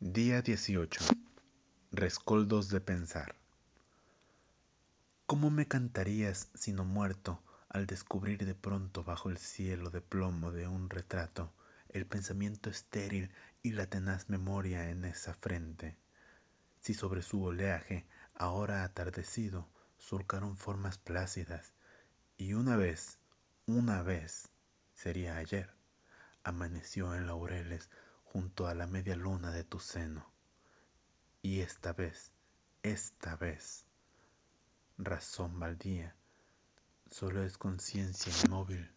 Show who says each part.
Speaker 1: Día 18. Rescoldos de pensar. ¿Cómo me cantarías sino muerto al descubrir de pronto bajo el cielo de plomo de un retrato el pensamiento estéril y la tenaz memoria en esa frente? Si sobre su oleaje, ahora atardecido, surcaron formas plácidas, y una vez, una vez, sería ayer, amaneció en laureles junto a la media luna de tu seno. Y esta vez, esta vez, razón baldía, solo es conciencia inmóvil.